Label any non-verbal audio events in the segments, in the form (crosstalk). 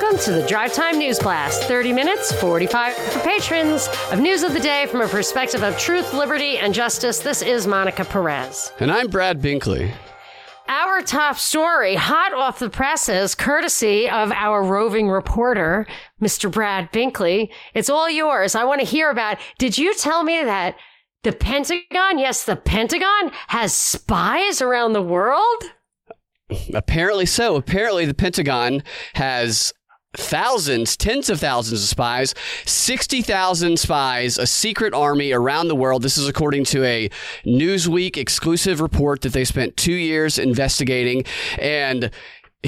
Welcome to the Drive Time News Blast. 30 minutes, 45 for patrons of news of the day from a perspective of truth, liberty, and justice. This is Monica Perez. And I'm Brad Binkley. Our top story, hot off the presses, courtesy of our roving reporter, Mr. Brad Binkley. It's all yours. I want to hear about. Did you tell me that the Pentagon, yes, the Pentagon has spies around the world? Apparently so. Apparently, the Pentagon has thousands, tens of thousands of spies, 60,000 spies, a secret army around the world. This is according to a Newsweek exclusive report that they spent two years investigating. And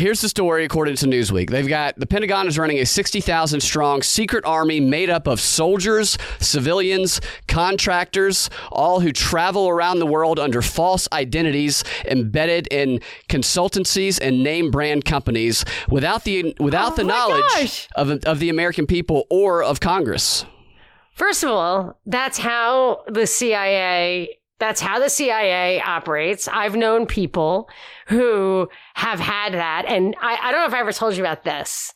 Here's the story according to Newsweek. They've got the Pentagon is running a 60,000 strong secret army made up of soldiers, civilians, contractors, all who travel around the world under false identities embedded in consultancies and name brand companies without the without Oh the knowledge gosh. of of the American people or of Congress. First of all, that's how the CIA that's how the CIA operates. I've known people who have had that. And I, I don't know if I ever told you about this.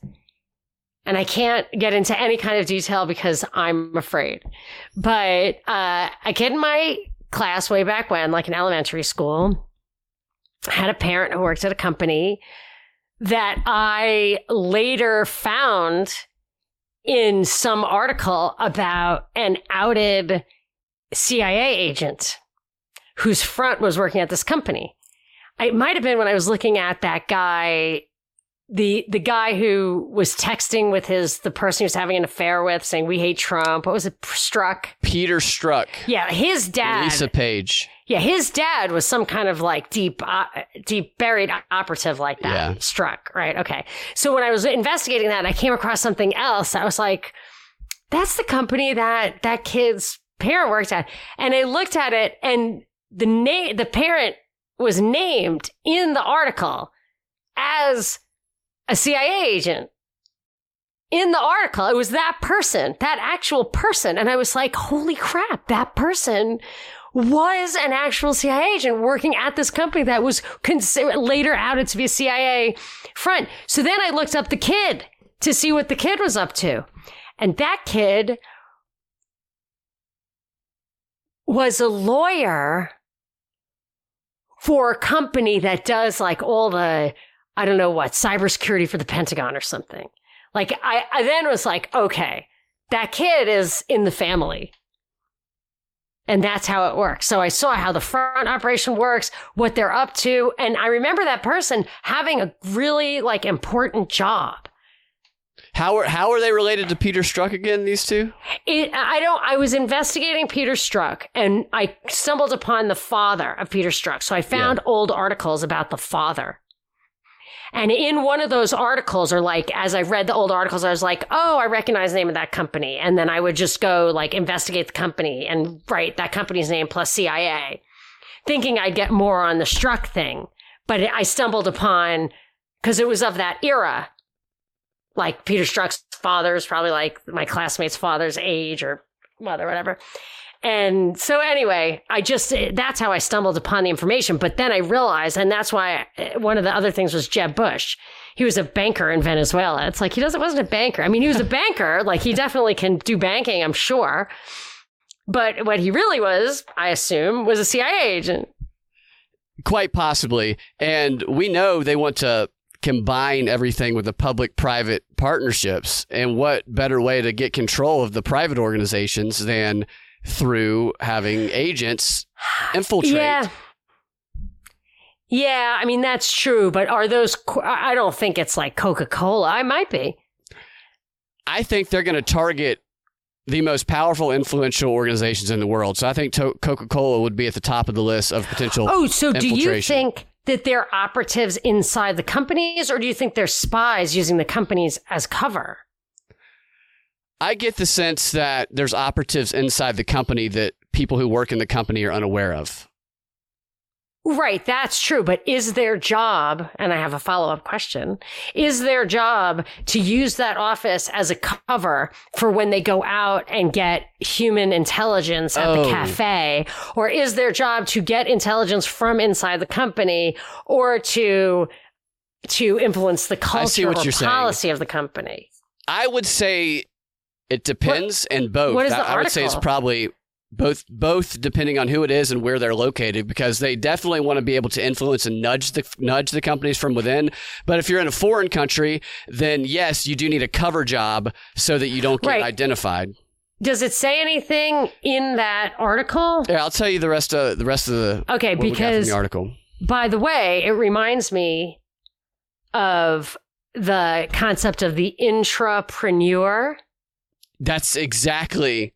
And I can't get into any kind of detail because I'm afraid. But uh, a kid in my class way back when, like in elementary school, had a parent who worked at a company that I later found in some article about an outed CIA agent whose front was working at this company. It might have been when I was looking at that guy, the the guy who was texting with his the person he was having an affair with, saying "We hate Trump." What was it? Strzok. Peter Strzok, Yeah, his dad. Lisa Page. Yeah, his dad was some kind of like deep, uh, deep buried operative like that. Yeah. Strzok, right? Okay. So when I was investigating that, I came across something else. I was like, "That's the company that that kid's parent worked at," and I looked at it, and the name, the parent was named in the article as a CIA agent. In the article, it was that person, that actual person, and I was like, "Holy crap! That person." was an actual CIA agent working at this company that was consider- later outed to be a CIA front. So then I looked up the kid to see what the kid was up to. And that kid was a lawyer for a company that does like all the, I don't know what, cybersecurity for the Pentagon or something. Like I, I then was like, okay, that kid is in the family. And that's how it works. So I saw how the front operation works, what they're up to. And I remember that person having a really like important job. How are how are they related to Peter Strzok again? These two? It, I don't, I was investigating Peter Strzok and I stumbled upon the father of Peter Strzok. So I found old articles about the father. And in one of those articles, or like as I read the old articles, I was like, oh, I recognize the name of that company. And then I would just go like investigate the company and write that company's name plus CIA, thinking I'd get more on the Strzok thing. But I stumbled upon, because it was of that era, like Peter Strzok's father is probably like my classmate's father's age or mother, whatever. And so anyway, I just, that's how I stumbled upon the information. But then I realized, and that's why I, one of the other things was Jeb Bush. He was a banker in Venezuela. It's like he doesn't, wasn't a banker. I mean, he was a banker. (laughs) Like he definitely can do banking, I'm sure. But what he really was, I assume, was a CIA agent. Quite possibly. And we know they want to combine everything with the public private partnerships. And what better way to get control of the private organizations than through having agents (sighs) infiltrate? Yeah. Yeah, I mean that's true, but are those? I don't think it's like Coca Cola. I might be. I think they're going to target the most powerful, influential organizations in the world. So I think to- Coca Cola would be at the top of the list of potential. Oh, so do you think that they're operatives inside the companies, or do you think they're spies using the companies as cover? I get the sense that there's operatives inside the company that people who work in the company are unaware of. Right, that's true. But is their job, and I have a follow up question, is their job to use that office as a cover for when they go out and get human intelligence at the Oh. cafe? Or is their job to get intelligence from inside the company or to to influence the I see culture what or you're saying. policy of the company. I would say it depends, and both. what is I, the I would say it's probably both, both depending on who it is and where they're located, because they definitely want to be able to influence and nudge the nudge the companies from within. But if you're in a foreign country, then yes, you do need a cover job so that you don't get Right. identified. Does it say anything in that article? Yeah, I'll tell you the rest of the rest of the Okay, because the article. by the way, it reminds me of the concept of the intrapreneur. That's exactly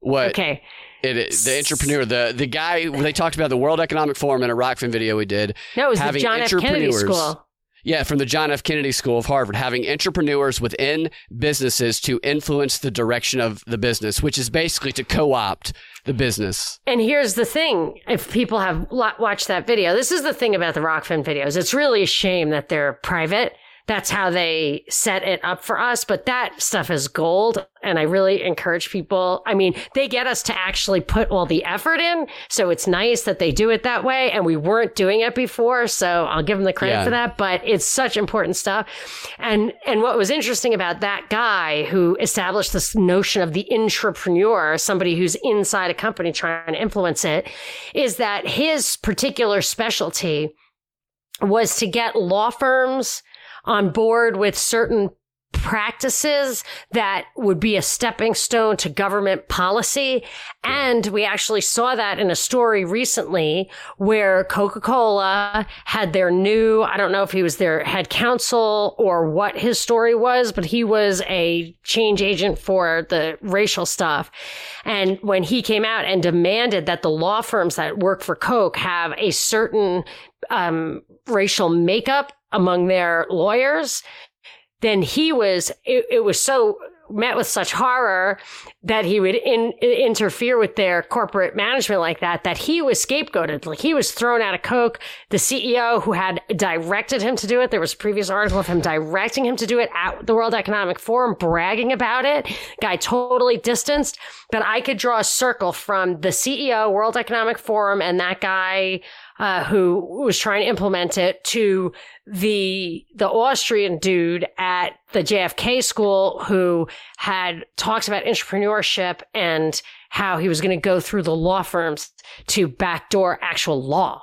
what Okay. It is. The intrapreneur, the the guy they talked about the World Economic Forum in a Rokfin video we did. No, it was the Having John F. Kennedy entrepreneurs. School. Yeah, from the John F. Kennedy School of Harvard, having intrapreneurs within businesses to influence the direction of the business, which is basically to co-opt the business. And here's the thing: if people have watched that video, this is the thing about the Rokfin videos. It's really a shame that they're private. That's how they set it up for us. But that stuff is gold. And I really encourage people. I mean, they get us to actually put all the effort in. So it's nice that they do it that way. And we weren't doing it before. So I'll give them the credit Yeah. for that. But it's such important stuff. And, and what was interesting about that guy who established this notion of the intrapreneur, somebody who's inside a company trying to influence it, is that his particular specialty was to get law firms on board with certain practices that would be a stepping stone to government policy. And we actually saw that in a story recently where Coca-Cola had their new, I don't know if he was their head counsel or what his story was, but he was a change agent for the racial stuff. And when he came out and demanded that the law firms that work for Coke have a certain um, racial makeup among their lawyers, then he was, it, it was so met with such horror that he would in, interfere with their corporate management like that, that he was scapegoated. Like he was thrown out of Coke. The CEO who had directed him to do it, there was a previous article of him directing him to do it at the World Economic Forum, bragging about it. Guy totally distanced. But I could draw a circle from the CEO, World Economic Forum, and that guy uh, who was trying to implement it to the the Austrian dude at the JFK school who had talks about entrepreneurship and how he was going to go through the law firms to backdoor actual law.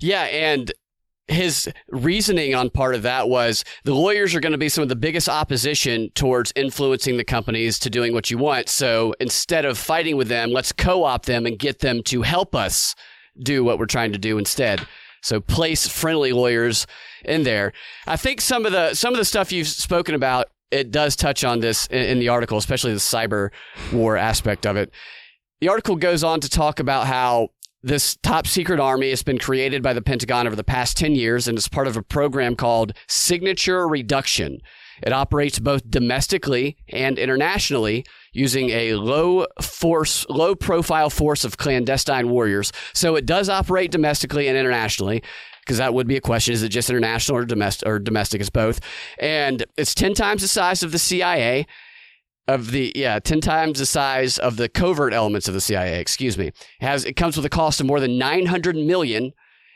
Yeah, and his reasoning on part of that was the lawyers are going to be some of the biggest opposition towards influencing the companies to doing what you want. So instead of fighting with them, let's co-opt them and get them to help us do what we're trying to do instead. So place friendly lawyers in there. I think some of the some of the stuff you've spoken about it does touch on this in, in the article, especially the cyber war aspect of it. The article goes on to talk about how this top secret army has been created by the Pentagon over the past 10 years and is part of a program called Signature Reduction. It operates both domestically and internationally using a low force, low profile force of clandestine warriors. So it does operate domestically and internationally because that would be a question. Is it just international or domestic or domestic? It's both. And it's 10 times the size of the CIA of the yeah 10 times the size of the covert elements of the CIA excuse me it has it comes with a cost of more than 900 million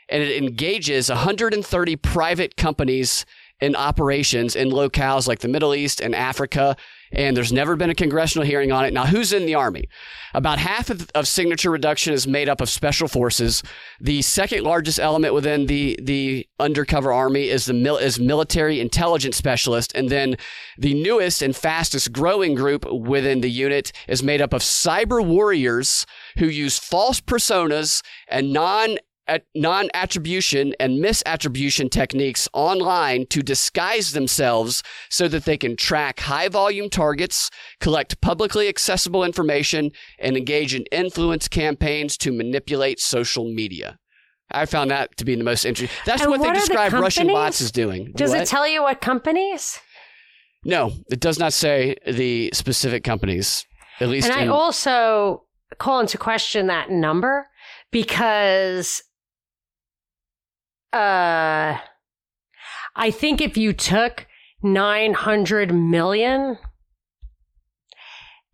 and it engages 130 private companies in operations in locales like the Middle East and Africa and there's never been a congressional hearing on it. Now who's in the army? About half of, of signature reduction is made up of special forces. The second largest element within the the undercover army is the mil- is military intelligence specialist and then the newest and fastest growing group within the unit is made up of cyber warriors who use false personas and non at non-attribution and misattribution techniques online to disguise themselves so that they can track high-volume targets, collect publicly accessible information, and engage in influence campaigns to manipulate social media. I found that to be the most interesting. That's what, what they are the describe Russian bots as doing. Does What? it tell you what companies? No, it does not say the specific companies. At least, And I also call into question that number because uh I think if you took 900 million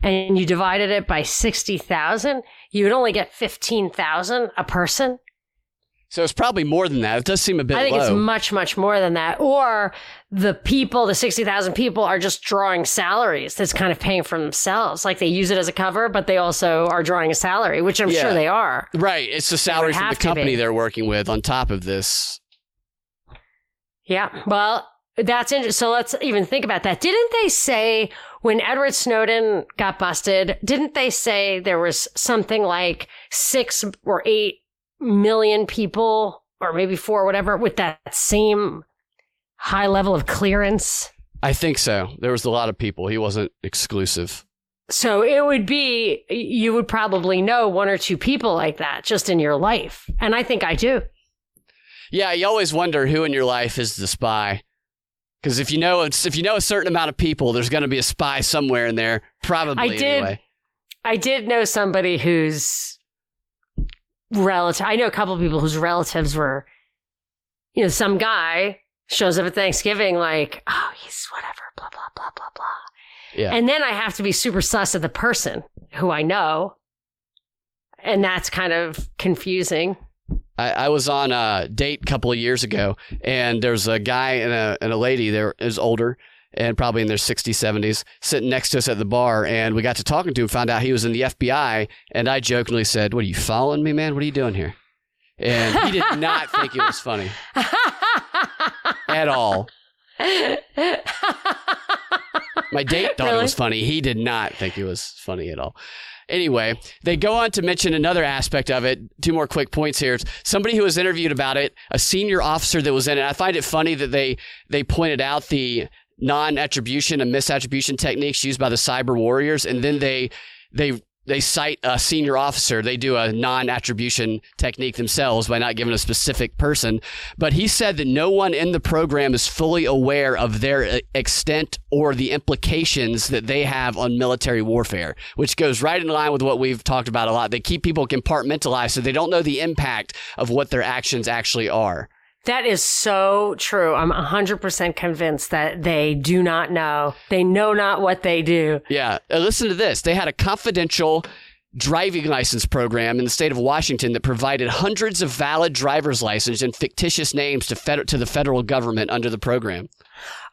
and you divided it by 60,000, you would only get 15,000 a person. So it's probably more than that. It does seem a bit I think low. it's much, much more than that. Or the people, the 60,000 people are just drawing salaries that's kind of paying for themselves. Like they use it as a cover, but they also are drawing a salary, which I'm Yeah. sure they are. right. It's the salary from the company they're working with on top of this. Yeah. Well, that's interesting. So let's even think about that. Didn't they say when Edward Snowden got busted, didn't they say there was something like six or eight million people, or maybe four, whatever, with that same high level of clearance? I think so. There was a lot of people. He wasn't exclusive. So it would be, you would probably know one or two people like that just in your life. And I think I do. Yeah, you always wonder who in your life is the spy. Because if you know it's, if you know a certain amount of people, there's going to be a spy somewhere in there. Probably I did- anyway. I did know somebody whose relative, I know a couple of people whose relatives were, you know, some guy shows up at Thanksgiving like, oh, he's whatever, blah, blah, blah, blah, blah. Yeah. And then I have to be super sus of the person who I know. And that's kind of confusing. I, I was on a date a couple of years ago, and there's a guy and a, and a lady there is older and probably in their 60s, 70s, sitting next to us at the bar. And we got to talking to him, found out he was in the FBI. And I jokingly said, What are you following me, man? What are you doing here? And he did not think it was funny (laughs) at all. My date thought it was funny. He did not think it was funny at all. Anyway, they go on to mention another aspect of it. Two more quick points here. Somebody who was interviewed about it, a senior officer that was in it. I find it funny that they they pointed out the non-attribution and misattribution techniques used by the cyber warriors, and then they they they cite a senior officer. They do a non-attribution technique themselves by not giving a specific person. But he said that no one in the program is fully aware of their uh, extent or the implications that they have on military warfare, which goes right in line with what we've talked about a lot. They keep people compartmentalized so they don't know the impact of what their actions actually are. That is so true. I'm 100% convinced that they do not know. They know not what they do. Yeah. Listen to this. They had a confidential driving license program in the state of Washington that provided hundreds of valid driver's license and fictitious names to, fed- to the federal government under the program.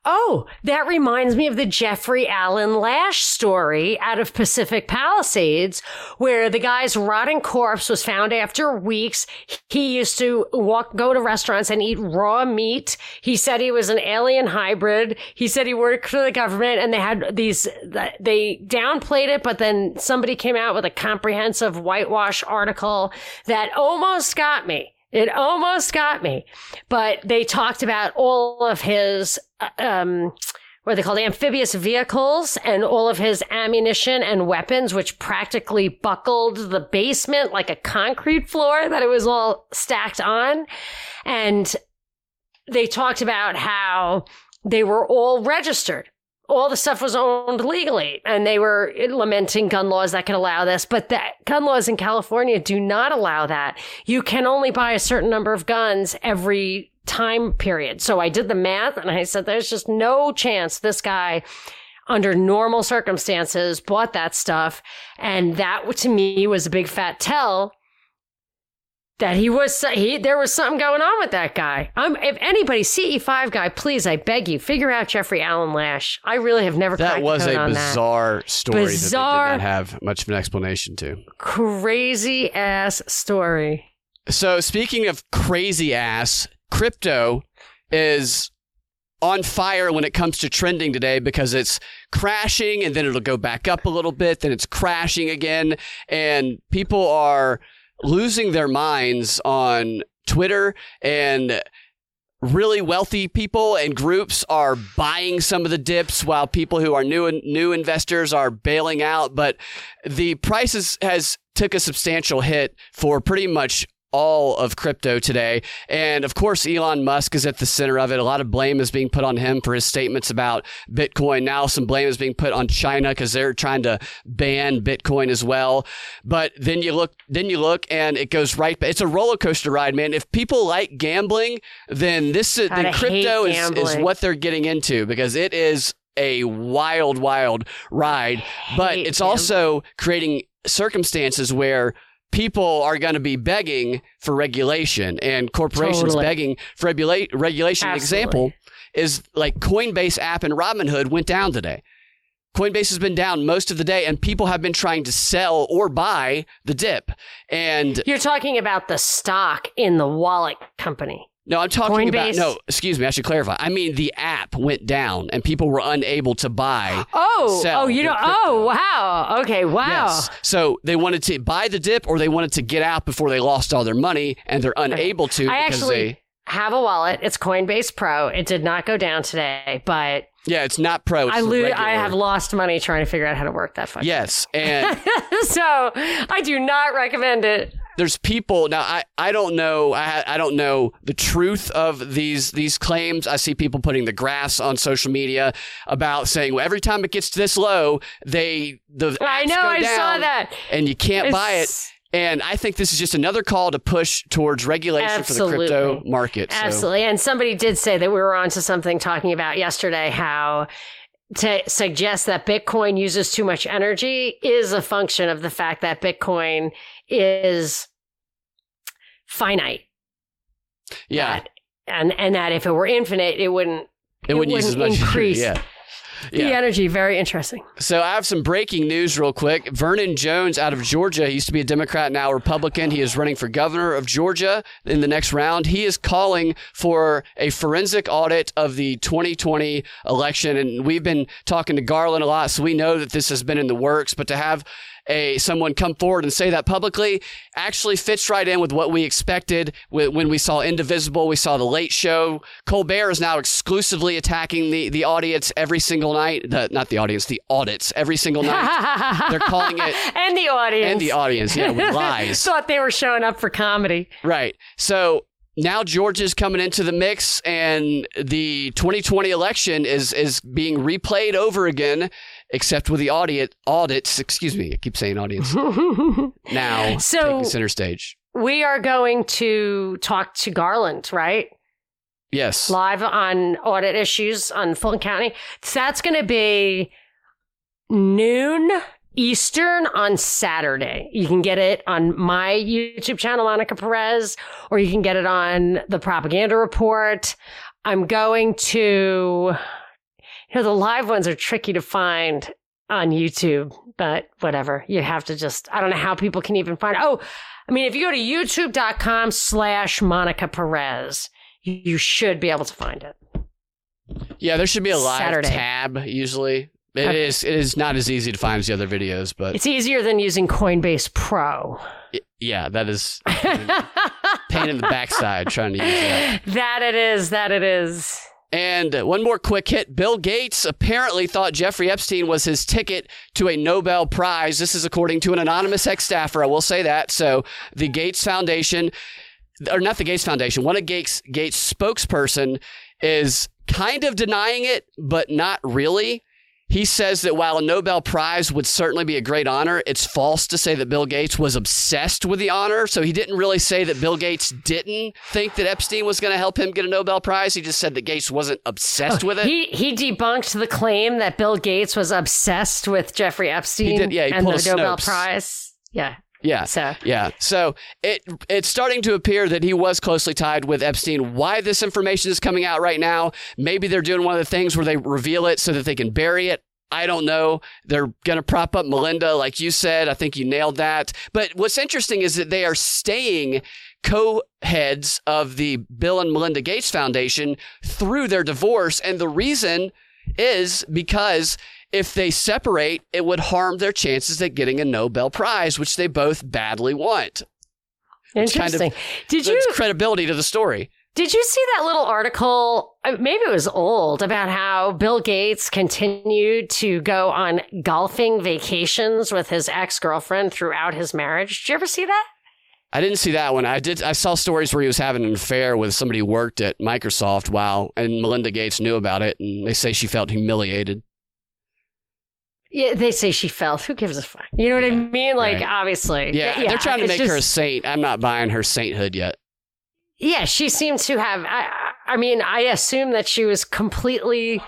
Oh, that reminds me of the Jeffrey Alan Lash story out of Pacific Palisades, where the guy's rotting corpse was found after weeks. He used to walk, go to restaurants and eat raw meat. He said he was an alien hybrid. He said he worked for the government and they had these, they downplayed it, but then somebody came out with a comprehensive whitewash article that almost got me. It almost got me. But they talked about all of his, uh, um, what are they called? Amphibious vehicles and all of his ammunition and weapons, which practically buckled the basement like a concrete floor that it was all stacked on. And they talked about how they were all registered. All the stuff was owned legally, and they were lamenting gun laws that could allow this. But the gun laws in California do not allow that. You can only buy a certain number of guns every time period. So I did the math, and I said, "There's just no chance this guy." Under normal circumstances, bought that stuff. And that to me was a big fat tell that he was he there was something going on with that guy. I'm if anybody CE5 guy, please I beg you figure out Jeffrey Alan Lash. I really have never That was a on that. bizarre story Bizarre. that did not have much of an explanation to. crazy ass story. So, speaking of crazy ass, crypto is on fire when it comes to trending today because it's crashing and then it'll go back up a little bit, then it's crashing again. And people are losing their minds on Twitter and really wealthy people and groups are buying some of the dips while people who are new new investors are bailing out. But the prices has took a substantial hit for pretty much all of crypto today. And of course, Elon Musk is at the center of it. A lot of blame is being put on him for his statements about Bitcoin. Now some blame is being put on China because they're trying to ban Bitcoin as well. But then you look, then you look and it goes right. Back. It's a roller coaster ride, man. If people like gambling, then this God, then crypto is, is what they're getting into because it is a wild, wild ride. But it's gambling. also creating circumstances where people are going to be begging for regulation and corporations Totally. begging for regula- regulation. An Absolutely. example is like Coinbase app and Robinhood went down today. Coinbase has been down most of the day, and people have been trying to sell or buy the dip. And You're talking about the stock in the wallet company. No, I'm talking about no. Excuse me, I should clarify. I mean the app went down, and people were unable to buy. Oh, oh, you know, crypto. oh, wow. Okay, wow. Yes. So they wanted to buy the dip, or they wanted to get out before they lost all their money, and they're unable to I because actually they. have a wallet. It's Coinbase Pro. It did not go down today, but Yeah, it's not pro. It's I lo- I have lost money trying to figure out how to work that fucking. Yes, and (laughs) so I do not recommend it. There's people now. I, I don't know. I I don't know the truth of these these claims. I see people putting the graphs on social media about saying well, every time it gets this low, they the I know. I saw that. and you can't buy it. And I think this is just another call to push towards regulation for the crypto market. So- Absolutely. And somebody did say that we were onto something talking about yesterday how to suggest that Bitcoin uses too much energy is a function of the fact that Bitcoin is finite. yeah, That- and and that if it were infinite, it wouldn't it wouldn't use as much. increase yeah. the energy. Very interesting. So I have some breaking news real quick. Vernon Jones out of Georgia, he used to be a Democrat, now Republican. He is running for governor of Georgia in the next round. He is calling for a forensic audit of the 2020 election. And we've been talking to Garland a lot, so we know that this has been in the works. But to have a someone come forward and say that publicly actually fits right in with what we expected when we saw Indivisible, we saw The Late Show. Colbert is now exclusively attacking the, the audience every single night. The, not the audience, the audits every single night. (laughs) They're calling it and the audience. and the audience, yeah, with (laughs) lies. Thought they were showing up for comedy. Right. So now Georgia's coming into the mix, and the 2020 election is is being replayed over again, except with the audit audits. Excuse me, I keep saying audience (laughs) now So- center stage. we are going to talk to Garland, right? Yes. Live on audit issues on Fulton County. So that's going to be noon Eastern on Saturday. You can get it on my YouTube channel, Monica Perez, or you can get it on the Propaganda Report. I'm going to, you know, the live ones are tricky to find on YouTube, but whatever. You have to just, I don't know how people can even find. Oh, I mean, if you go to youtube.com slash Monica Perez, you, should be able to find it. Yeah, there should be a live Saturday. tab usually. It is. Okay. It is not as easy to find as the other videos, but It's easier than using Coinbase Pro. yeah, that is (laughs) pain in the backside trying to use that. that it is, that it is. And one more quick hit. Bill Gates apparently thought Jeffrey Epstein was his ticket to a Nobel Prize. This is according to an anonymous ex staffer. I will say that. So the Gates Foundation, or not the Gates Foundation, one of Gates, Gates' spokesperson is kind of denying it, but not really. He says that while a Nobel Prize would certainly be a great honor, it's false to say that Bill Gates was obsessed with the honor. So he didn't really say that Bill Gates didn't think that Epstein was going to help him get a Nobel Prize. He just said that Gates wasn't obsessed oh, with it. He he debunked the claim that Bill Gates was obsessed with Jeffrey Epstein did, yeah, and the Nobel Prize. Yeah. Yeah. So Yeah. So it it's starting to appear that he was closely tied with Epstein. Why this information is coming out right now? Maybe they're doing one of the things where they reveal it so that they can bury it. I don't know. They're going to prop up Melinda, like you said. I think you nailed that. But what's interesting is that they are staying co heads of the Bill and Melinda Gates Foundation through their divorce. And the reason is because if they separate, it would harm their chances at getting a Nobel Prize, which they both badly want. It's kind of- interesting. did you credibility to the story. did you see that little article? Maybe it was old about how Bill Gates continued to go on golfing vacations with his ex girlfriend throughout his marriage. Did you ever see that? I didn't see that one. I did. I saw stories where he was having an affair with somebody who worked at Microsoft. Wow, and Melinda Gates knew about it, and they say she felt humiliated. Yeah, they say she fell. Who gives a fuck? You know what I mean? Like, right. obviously. Yeah, they're trying to make her a saint. I'm not buying her sainthood yet. Yeah, she seems to have. I, I mean, I assume that she was completely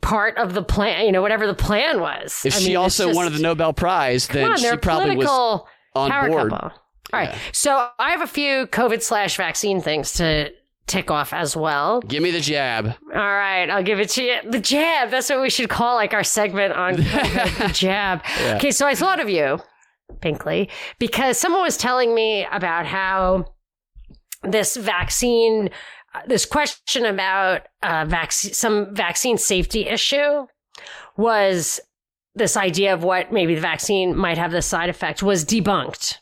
part of the plan. You know, whatever the plan was. If I she mean, also just- wanted the Nobel Prize, then on, she probably was. on Power board. couple. All right. Yeah. So I have a few COVID slash vaccine things to tick off as well. Give me the jab. All right, I'll give it to you. The jab. That's what we should call like our segment on (laughs) the jab. Yeah. Okay, so I thought of you, Binkley, because someone was telling me about how this vaccine, uh, this question about uh, vaccine, some vaccine safety issue was this idea of what maybe the vaccine might have this side effect was debunked.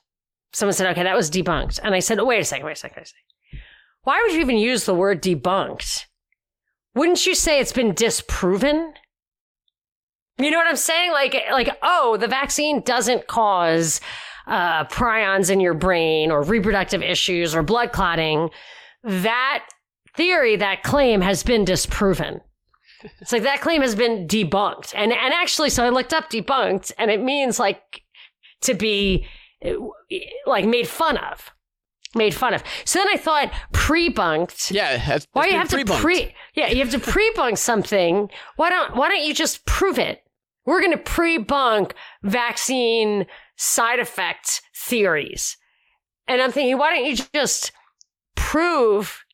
Someone said, okay, that was debunked. And I said, oh, wait a second, wait a second, wait a second. Why would you even use the word debunked? Wouldn't you say it's been disproven? You know what I'm saying? Like, like, oh, the vaccine doesn't cause uh, prions in your brain or reproductive issues or blood clotting. That theory, that claim has been disproven. It's like that claim has been debunked. And and actually, so I looked up debunked, and it means like to be like made fun of. Made fun of. So then I thought pre-bunked. Yeah. That's, Why you have to pre-bunked. pre? Yeah, you have to pre-bunk something. Why don't Why don't you just prove it? We're going to pre-bunk vaccine side effect theories, and I'm thinking, why don't you just prove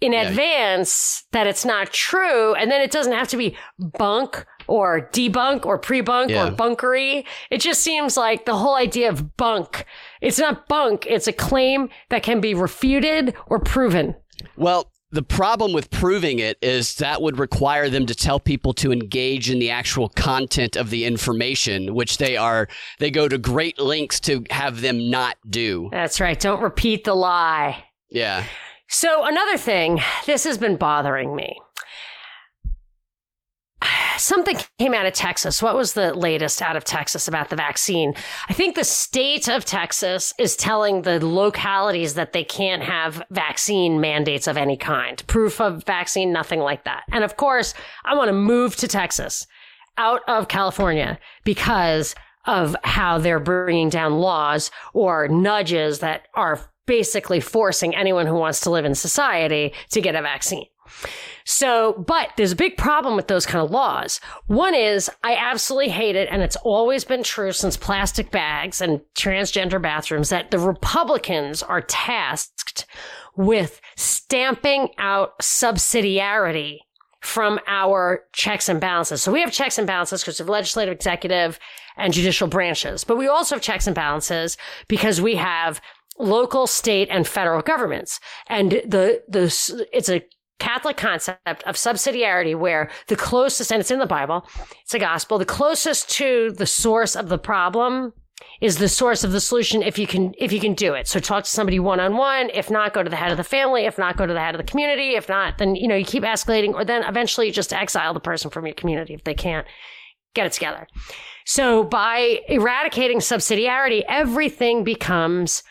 in Yeah. advance that it's not true, and then it doesn't have to be bunk or debunk or pre-bunk Yeah. or bunkery. It just seems like the whole idea of bunk. It's not bunk. It's a claim that can be refuted or proven. Well, the problem with proving it is that would require them to tell people to engage in the actual content of the information, which they are they go to great lengths to have them not do. That's right. Don't repeat the lie. Yeah. So, another thing, this has been bothering me. Something came out of Texas. What was the latest out of Texas about the vaccine? I think the state of Texas is telling the localities that they can't have vaccine mandates of any kind, proof of vaccine, nothing like that. And of course, I want to move to Texas out of California because of how they're bringing down laws or nudges that are basically forcing anyone who wants to live in society to get a vaccine. So, but there's a big problem with those kind of laws. One is I absolutely hate it, and it's always been true since plastic bags and transgender bathrooms that the Republicans are tasked with stamping out subsidiarity from our checks and balances. So we have checks and balances because of legislative, executive, and judicial branches. But we also have checks and balances because we have local, state, and federal governments. And the the it's a Catholic concept of subsidiarity where the closest, and it's in the Bible, it's a gospel, the closest to the source of the problem is the source of the solution if you can if you can do it. So talk to somebody one on one. If not, go to the head of the family. If not, go to the head of the community. If not, then you know you keep escalating, or then eventually just exile the person from your community if they can't get it together. So by eradicating subsidiarity, everything becomes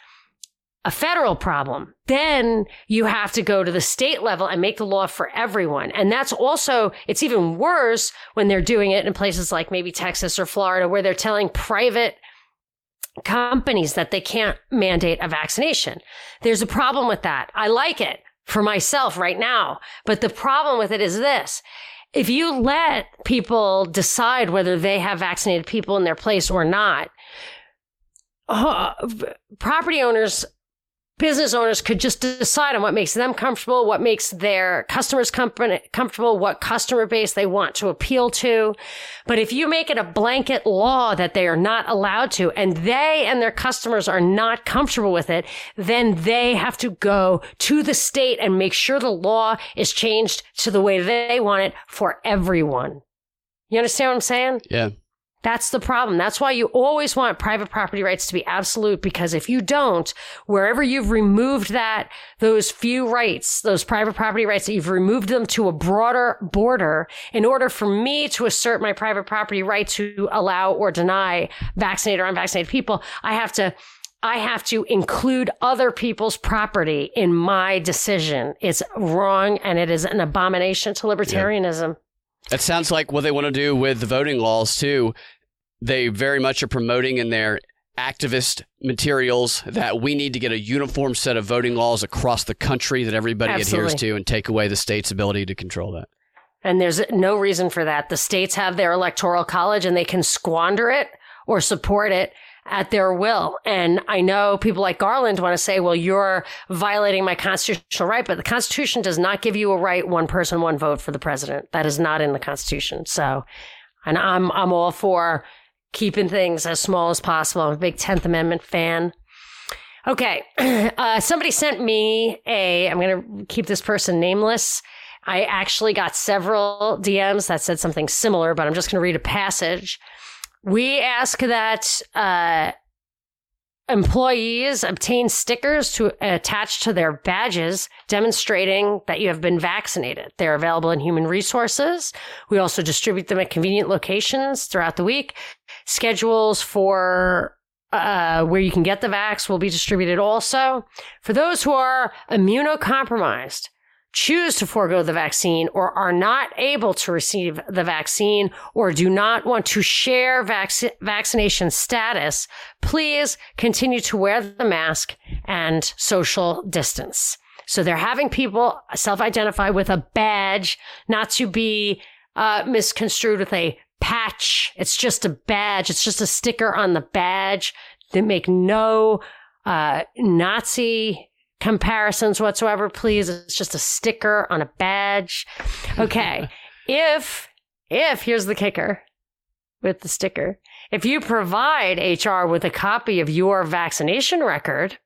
a federal problem. Then you have to go to the state level and make the law for everyone. And that's also, it's even worse when they're doing it in places like maybe Texas or Florida where they're telling private companies that they can't mandate a vaccination. There's a problem with that. I like it for myself right now. But the problem with it is this. If you let people decide whether they have vaccinated people in their place or not, uh, property owners business owners could just decide on what makes them comfortable, what makes their customers com- comfortable, what customer base they want to appeal to. But if you make it a blanket law that they are not allowed to, and they and their customers are not comfortable with it, then they have to go to the state and make sure the law is changed to the way they want it for everyone. You understand what I'm saying? Yeah. That's the problem. That's why you always want private property rights to be absolute because if you don't, wherever you've removed that, those few rights, those private property rights that you've removed them to a broader border in order for me to assert my private property right to allow or deny vaccinated or unvaccinated people, I have to I have to include other people's property in my decision. It's wrong and it is an abomination to libertarianism. It sounds like what they want to do with the voting laws too. They very much are promoting in their activist materials that we need to get a uniform set of voting laws across the country that everybody adheres to and take away the state's ability to control that. And there's no reason for that. The states have their electoral college and they can squander it or support it at their will. And I know people like Garland want to say, well, you're violating my constitutional right, but the Constitution does not give you a right one person, one vote for the president. That is not in the Constitution. So, and I'm, I'm all for keeping things as small as possible. I'm a big 10th Amendment fan. Okay. (clears throat) Uh, somebody sent me a, I'm going to keep this person nameless. I actually got several DMs that said something similar, but I'm just going to read a passage. We ask that uh, employees obtain stickers to attach to their badges demonstrating that you have been vaccinated. They're available in human resources. We also distribute them at convenient locations throughout the week. Schedules for uh, where you can get the vax will be distributed also. For those who are immunocompromised, choose to forego the vaccine or are not able to receive the vaccine or do not want to share vac- vaccination status, please continue to wear the mask and social distance. So they're having people self-identify with a badge, not to be uh, misconstrued with a patch. It's just a badge. It's just a sticker on the badge. They make no uh, Nazi comparisons whatsoever, please. It's just a sticker on a badge. Okay. (laughs) if, if, here's the kicker with the sticker. If you provide HR with a copy of your vaccination record,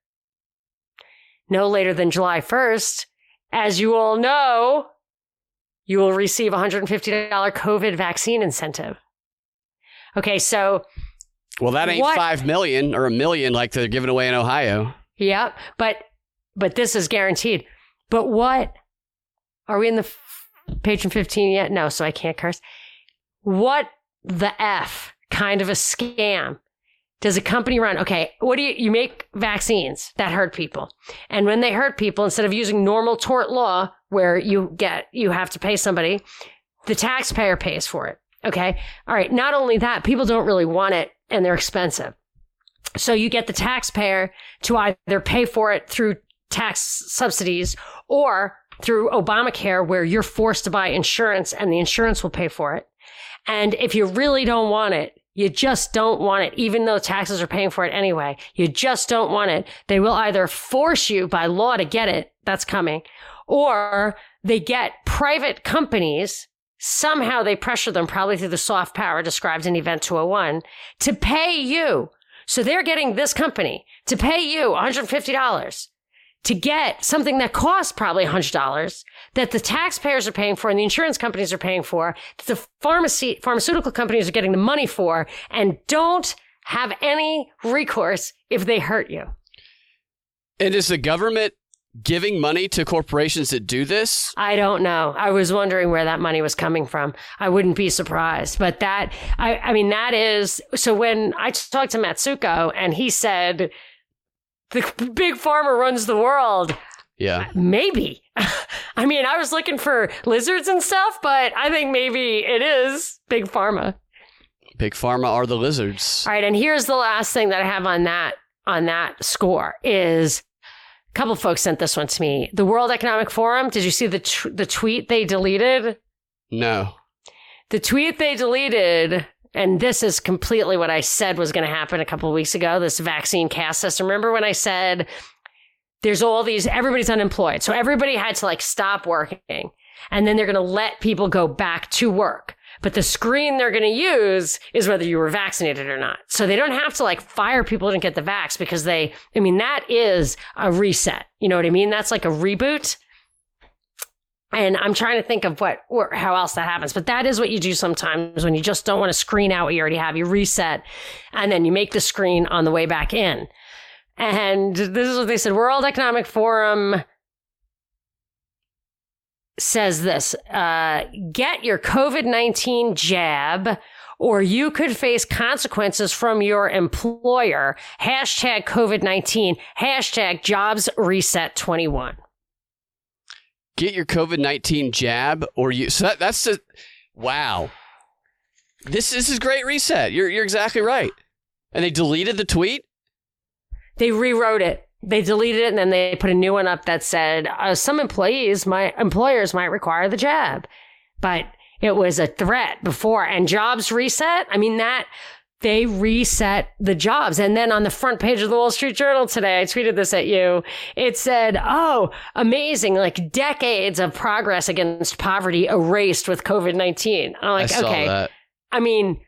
no later than July 1st, as you all know, you will receive $150 COVID vaccine incentive. Okay, so. Well, that ain't what, 5 million or a million like they're giving away in Ohio. Yep. but but this is guaranteed. But what are we in the f- patron 15 yet? No, so I can't curse. What the F kind of a scam does a company run? Okay, what do you, you make vaccines that hurt people. And when they hurt people, instead of using normal tort law where you get, you have to pay somebody, the taxpayer pays for it. Okay. All right. Not only that, people don't really want it and they're expensive. So you get the taxpayer to either pay for it through tax subsidies or through Obamacare where you're forced to buy insurance and the insurance will pay for it. And if you really don't want it, you just don't want it, even though taxes are paying for it anyway. You just don't want it. They will either force you by law to get it. That's coming. Or they get private companies. Somehow they pressure them, probably through the soft power described in Event 201, to pay you. So they're getting this company to pay you $150 to get something that costs probably $100 that the taxpayers are paying for and the insurance companies are paying for, that the pharmacy, pharmaceutical companies are getting the money for, and don't have any recourse if they hurt you. And is the government giving money to corporations that do this? I don't know. I was wondering where that money was coming from. I wouldn't be surprised. But that, I, I mean, that is, so when I talked to Matsuko and he said, the big pharma runs the world. Yeah. Maybe. (laughs) I mean, I was looking for lizards and stuff, but I think maybe it is big pharma. Big pharma are the lizards. All right, and here's the last thing that I have on that on that score is a couple folks sent this one to me. The World Economic Forum, did you see the t- the tweet they deleted? No. The tweet they deleted and this is completely what I said was going to happen a couple of weeks ago this vaccine caste system. Remember when I said there's all these, everybody's unemployed. So everybody had to like stop working and then they're going to let people go back to work. But the screen they're going to use is whether you were vaccinated or not. So they don't have to like fire people to get the vax because they, I mean, that is a reset. You know what I mean? That's like a reboot. And I'm trying to think of what or how else that happens. But that is what you do sometimes when you just don't want to screen out what you already have. You reset and then you make the screen on the way back in. And this is what they said World Economic Forum says this uh, get your COVID 19 jab or you could face consequences from your employer. Hashtag COVID 19, hashtag jobs reset 21 get your COVID nineteen jab, or you. So that, that's the wow. This this is great reset. You're you're exactly right. And they deleted the tweet. They rewrote it. They deleted it and then they put a new one up that said uh, some employees, my employers might require the jab, but it was a threat before. And jobs reset. I mean that they reset the jobs. And then on the front page of the Wall Street Journal today, I tweeted this at you. It said, Oh, amazing. Like decades of progress against poverty erased with COVID 19. I'm like, I saw okay. that. I mean,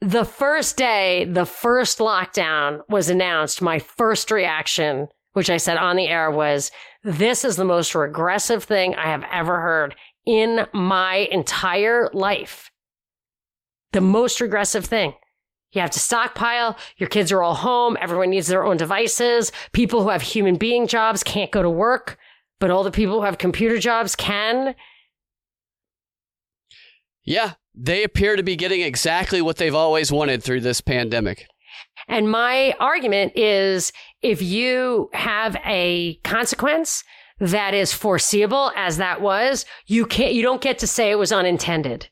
the first day, the first lockdown was announced, my first reaction, which I said on the air was, this is the most regressive thing I have ever heard in my entire life. The most regressive thing. You have to stockpile. Your kids are all home. Everyone needs their own devices. People who have human being jobs can't go to work, but all the people who have computer jobs can. Yeah, they appear to be getting exactly what they've always wanted through this pandemic. And my argument is if you have a consequence that is foreseeable as that was, you can't you don't get to say it was unintended.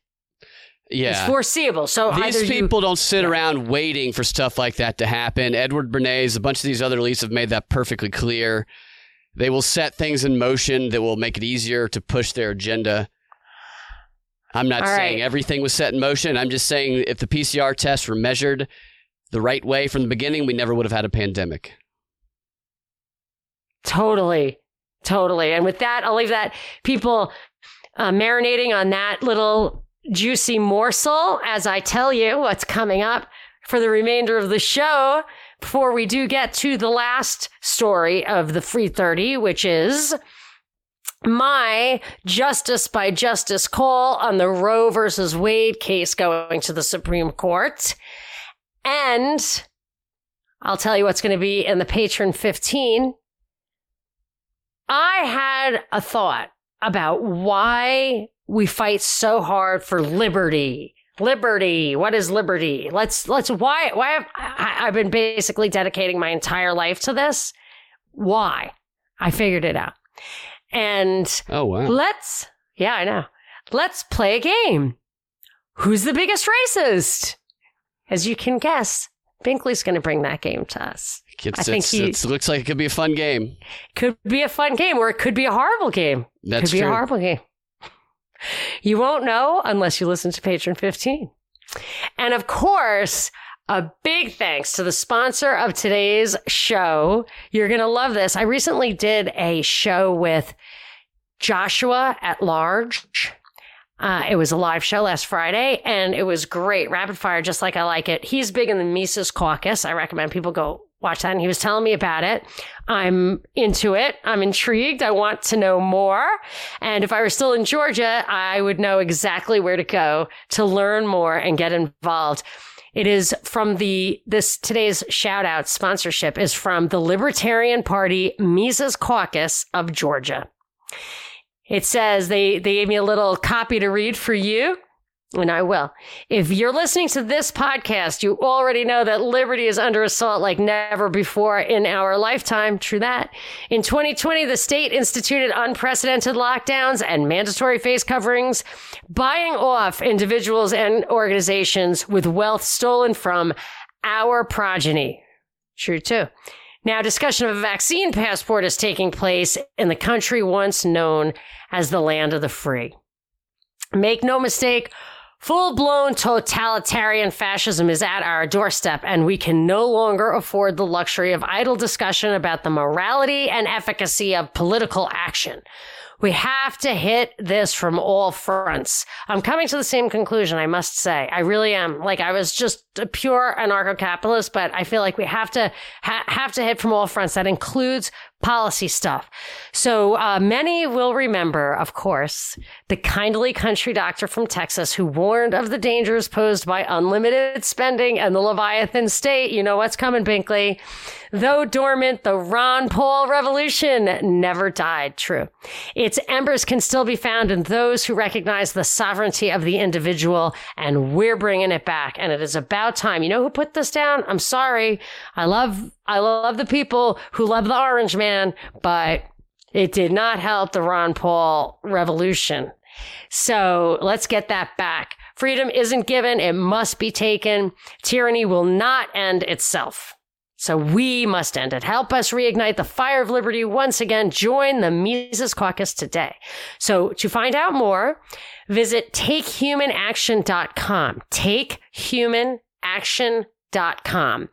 Yeah. It's foreseeable. So These either you- people don't sit around waiting for stuff like that to happen. Edward Bernays, a bunch of these other elites have made that perfectly clear. They will set things in motion that will make it easier to push their agenda. I'm not All saying right. everything was set in motion. I'm just saying if the PCR tests were measured the right way from the beginning, we never would have had a pandemic. Totally. Totally. And with that, I'll leave that people uh, marinating on that little juicy morsel as I tell you what's coming up for the remainder of the show before we do get to the last story of the free 30, which is my justice by justice call on the Roe versus Wade case going to the Supreme Court. And I'll tell you what's going to be in the Patreon 15 I had a thought about why we fight so hard for liberty. Liberty. What is liberty? Let's let's why why have I, I've been basically dedicating my entire life to this. Why? I figured it out. And Oh, wow. let's yeah, I know. Let's play a game. Who's the biggest racist? As you can guess, Binkley's going to bring that game to us. It's, I think he- it's- looks like it could be a fun game. Could be a fun game, or it could be a horrible game. That's could be true. a horrible game. You won't know unless you listen to Patreon 15. And of course, a big thanks to the sponsor of today's show. You're going to love this. I recently did a show with Joshua at Large. Uh, it was a live show last Friday and it was great. Rapid fire, just like I like it. He's big in the Mises caucus. I recommend people go watch that. And he was telling me about it. I'm into it. I'm intrigued. I want to know more. And if I were still in Georgia, I would know exactly where to go to learn more and get involved. It is from the, this today's shout out sponsorship is from the Libertarian Party Mises Caucus of Georgia. It says they, they gave me a little copy to read for you. And I will. If you're listening to this podcast, you already know that liberty is under assault like never before in our lifetime. True that. In 2020, the state instituted unprecedented lockdowns and mandatory face coverings, buying off individuals and organizations with wealth stolen from our progeny. True too. Now, discussion of a vaccine passport is taking place in the country once known as the land of the free. Make no mistake, full blown totalitarian fascism is at our doorstep, and we can no longer afford the luxury of idle discussion about the morality and efficacy of political action. We have to hit this from all fronts. I'm coming to the same conclusion, I must say. I really am. Like, I was just a pure anarcho capitalist, but I feel like we have to ha- have to hit from all fronts. That includes policy stuff. So uh, many will remember, of course, the kindly country doctor from Texas who warned of the dangers posed by unlimited spending and the Leviathan state. You know what's coming, Binkley. Though dormant, the Ron Paul revolution never died. True. Its embers can still be found in those who recognize the sovereignty of the individual, and we're bringing it back. And it is about time. You know who put this down? I'm sorry. I love, I love the people who love the Orange Man, but it did not help the Ron Paul revolution. So let's get that back. Freedom isn't given. It must be taken. Tyranny will not end itself. So we must end it. Help us reignite the fire of liberty once again. Join the Mises Caucus today. So to find out more, visit takehumanaction.com. Takehumanaction.com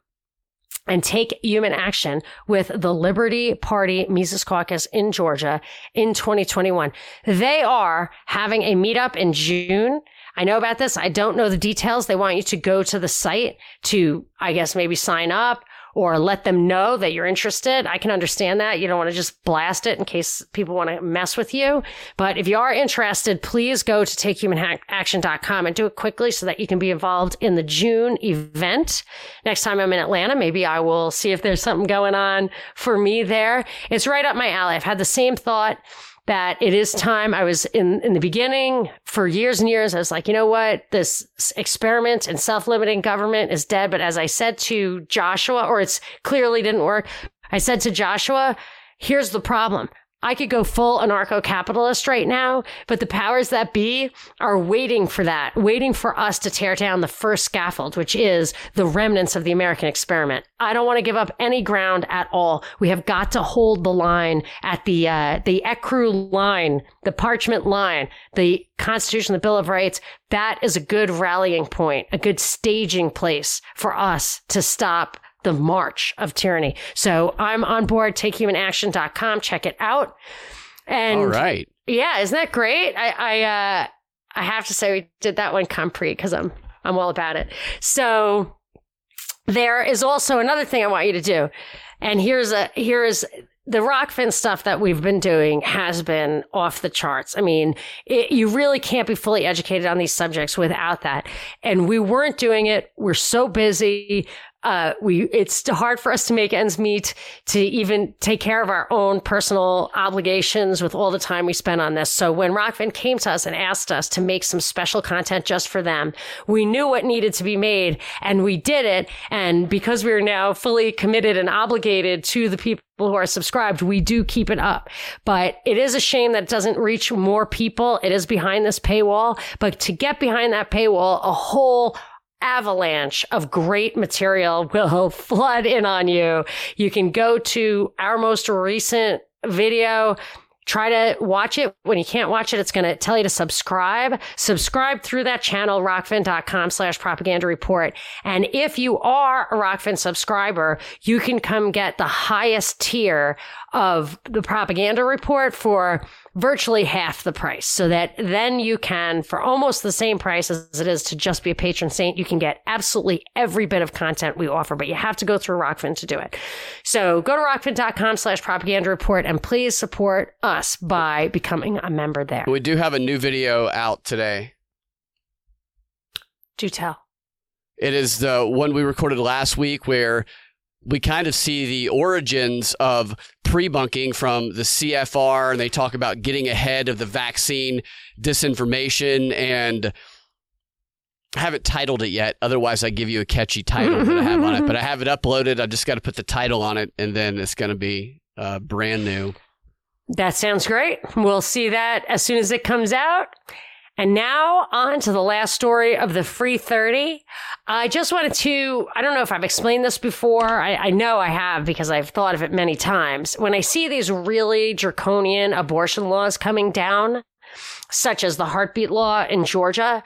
and take human action with the Liberty Party Mises Caucus in Georgia in 2021. They are having a meetup in June. I know about this. I don't know the details. They want you to go to the site to, I guess, maybe sign up or let them know that you're interested. I can understand that. You don't want to just blast it in case people want to mess with you. But if you are interested, please go to takehumanaction.com and do it quickly so that you can be involved in the June event. Next time I'm in Atlanta, maybe I will see if there's something going on for me there. It's right up my alley. I've had the same thought that it is time. I was in, in the beginning for years and years. I was like, you know what? This experiment in self limiting government is dead. But as I said to Joshua, or it's clearly didn't work, I said to Joshua, here's the problem. I could go full anarcho capitalist right now, but the powers that be are waiting for that, waiting for us to tear down the first scaffold, which is the remnants of the American experiment. I don't want to give up any ground at all. We have got to hold the line at the, uh, the ECRU line, the parchment line, the Constitution, the Bill of Rights. That is a good rallying point, a good staging place for us to stop the march of tyranny. So I'm on board, takehumanaction.com. Check it out. And All right. Yeah, isn't that great? I I uh I have to say we did that one compre because I'm I'm all about it. So there is also another thing I want you to do. And here's a here is the Rokfin stuff that we've been doing has been off the charts. I mean, it, you really can't be fully educated on these subjects without that. And we weren't doing it. We're so busy uh, we it's hard for us to make ends meet to even take care of our own personal obligations with all the time we spend on this. So when Rokfin came to us and asked us to make some special content just for them, we knew what needed to be made and we did it. And because we are now fully committed and obligated to the people who are subscribed, we do keep it up. But it is a shame that it doesn't reach more people. It is behind this paywall. But to get behind that paywall, a whole avalanche of great material will (laughs) flood in on you. You can go to our most recent video. Try to watch it. When you can't watch it, it's going to tell you to subscribe. Subscribe through that channel, rokfin.com slash propaganda report. And if you are a Rokfin subscriber, you can come get the highest tier of the propaganda report for virtually half the price so that then you can, for almost the same price as it is to just be a patron saint, you can get absolutely every bit of content we offer, but you have to go through Rokfin to do it. So go to rokfin.com slash propaganda report and please support us by becoming a member there. We do have a new video out today. Do tell. It is the one we recorded last week where we kind of see the origins of pre-bunking from the CFR, and they talk about getting ahead of the vaccine disinformation. And I haven't titled it yet. Otherwise, I give you a catchy title that I have on it. But I have it uploaded. I just got to put the title on it, and then it's going to be uh, brand new. That sounds great. We'll see that as soon as it comes out. And now on to the last story of the free 30. I just wanted to, I don't know if I've explained this before. I, I, know I have because I've thought of it many times. When I see these really draconian abortion laws coming down, such as the heartbeat law in Georgia,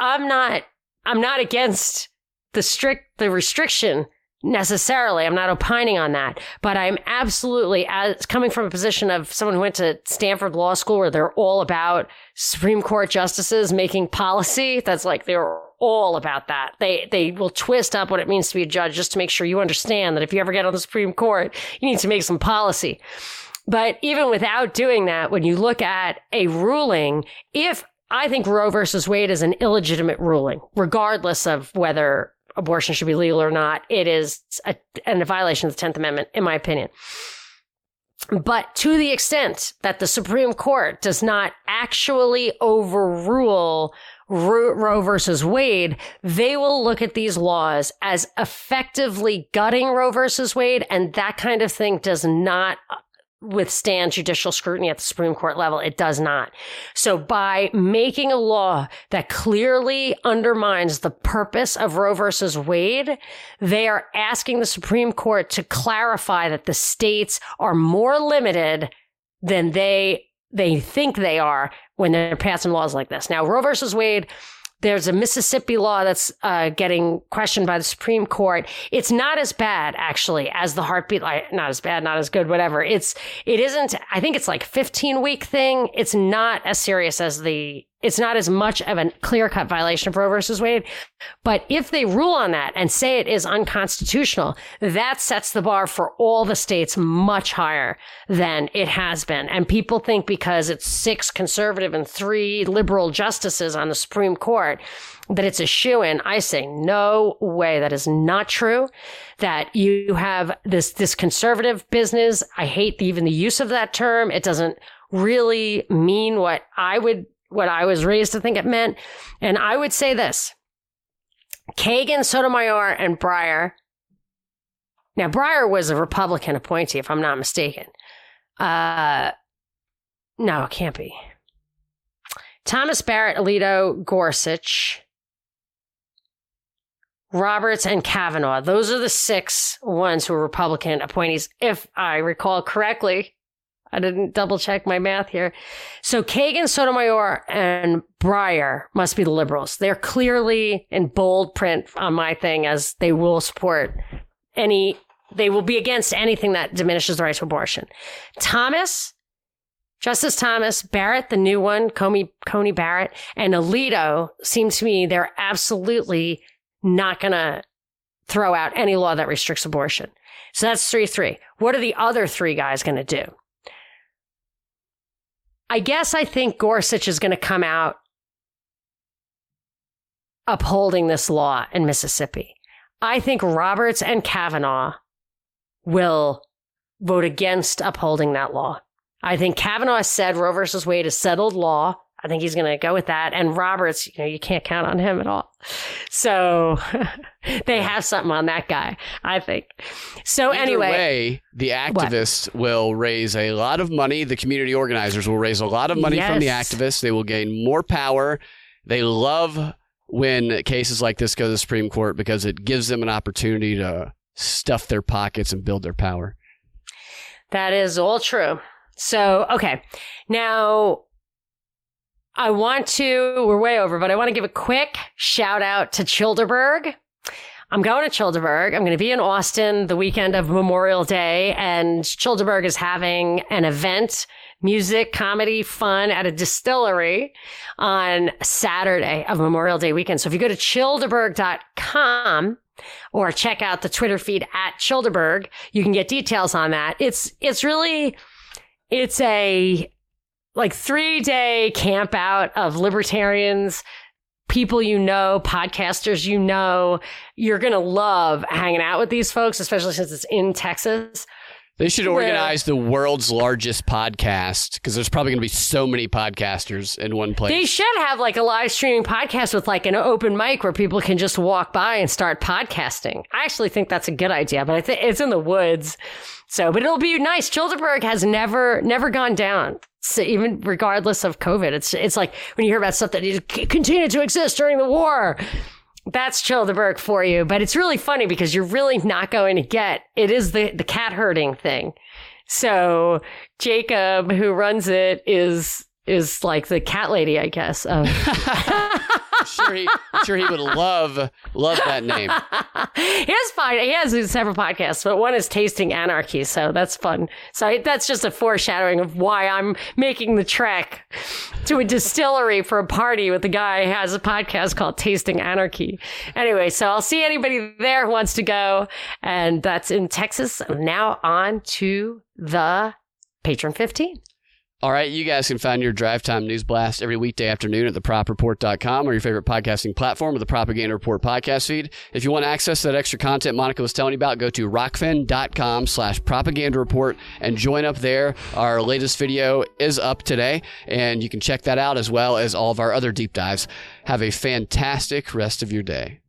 I'm not, I'm not against the strict, the restriction necessarily. I'm not opining on that, but I'm absolutely as coming from a position of someone who went to Stanford Law School where they're all about Supreme Court justices making policy. That's like they're all about that. They they will twist up what it means to be a judge just to make sure you understand that if you ever get on the Supreme Court, you need to make some policy. But even without doing that, when you look at a ruling, if I think Roe versus Wade is an illegitimate ruling, regardless of whether abortion should be legal or not. It is a, a violation of the 10th Amendment, in my opinion. But to the extent that the Supreme Court does not actually overrule Roe versus Wade, they will look at these laws as effectively gutting Roe versus Wade, and that kind of thing does not withstand judicial scrutiny at the Supreme Court level. It does not. So by making a law that clearly undermines the purpose of Roe versus Wade, they are asking the Supreme Court to clarify that the states are more limited than they they think they are when they're passing laws like this. Now, Roe versus Wade there's a Mississippi law that's uh, getting questioned by the Supreme Court. It's not as bad, actually, as the heartbeat. Like, not as bad, not as good, whatever. It's it isn't. I think it's like 15 week thing. It's not as serious as the it's not as much of a clear cut violation of Roe versus Wade. But if they rule on that and say it is unconstitutional, that sets the bar for all the states much higher than it has been. And people think because it's six conservative and three liberal justices on the Supreme Court, that it's a shoe in. I say no way. That is not true. That you have this, this conservative business. I hate even the use of that term. It doesn't really mean what I would what I was raised to think it meant. And I would say this Kagan, Sotomayor, and Breyer. Now, Breyer was a Republican appointee, if I'm not mistaken. Uh, no, it can't be. Thomas Barrett, Alito, Gorsuch, Roberts, and Kavanaugh. Those are the six ones who are Republican appointees, if I recall correctly. I didn't double check my math here. So Kagan, Sotomayor, and Breyer must be the liberals. They're clearly in bold print on my thing as they will support any, they will be against anything that diminishes the right to abortion. Thomas, Justice Thomas, Barrett, the new one, Coney, Coney Barrett, and Alito seem to me they're absolutely not going to throw out any law that restricts abortion. So that's 3 3. What are the other three guys going to do? I guess I think Gorsuch is going to come out upholding this law in Mississippi. I think Roberts and Kavanaugh will vote against upholding that law. I think Kavanaugh said Roe versus Wade is settled law. I think he's going to go with that. And Roberts, you know, you can't count on him at all. So (laughs) they have something on that guy, I think. So Either anyway, way, the activists what? will raise a lot of money. The community organizers will raise a lot of money yes. from the activists. They will gain more power. They love when cases like this go to the Supreme Court because it gives them an opportunity to stuff their pockets and build their power. That is all true. So, okay. Now, I want to, we're way over, but I want to give a quick shout out to Chillderberg. I'm going to Chillderberg. I'm going to be in Austin the weekend of Memorial Day, and Chillderberg is having an event, music, comedy, fun at a distillery on Saturday of Memorial Day weekend. So if you go to chillderberg.com or check out the Twitter feed at Chillderberg, you can get details on that. It's, it's really, it's a, like three day camp out of libertarians, people you know, podcasters you know. You're going to love hanging out with these folks, especially since it's in Texas. They should organize the world's largest podcast because there's probably going to be so many podcasters in one place. They should have like a live streaming podcast with like an open mic where people can just walk by and start podcasting. I actually think that's a good idea, but I think it's in the woods. So, but it'll be nice. Chillderberg has never, never gone down. So even regardless of COVID, it's, it's like when you hear about stuff that continued to exist during the war that's Chillderberg for you. But it's really funny because you're really not going to get it is the, the cat herding thing. So Jacob, who runs it, is is like the cat lady, I guess. Of- (laughs) sure he, I'm sure he would love love that name. (laughs) he has fine. He has several podcasts, but one is Tasting Anarchy, so that's fun. So that's just a foreshadowing of why I'm making the trek to a distillery for a party with a guy who has a podcast called Tasting Anarchy. Anyway, so I'll see anybody there who wants to go, and that's in Texas. Now on to the Patreon 15. All right, you guys can find your Drive Time News Blast every weekday afternoon at thepropreport.com or your favorite podcasting platform or the Propaganda Report podcast feed. If you want to access that extra content Monica was telling you about, go to rokfin.com slash propaganda report and join up there. Our latest video is up today, and you can check that out as well as all of our other deep dives. Have a fantastic rest of your day.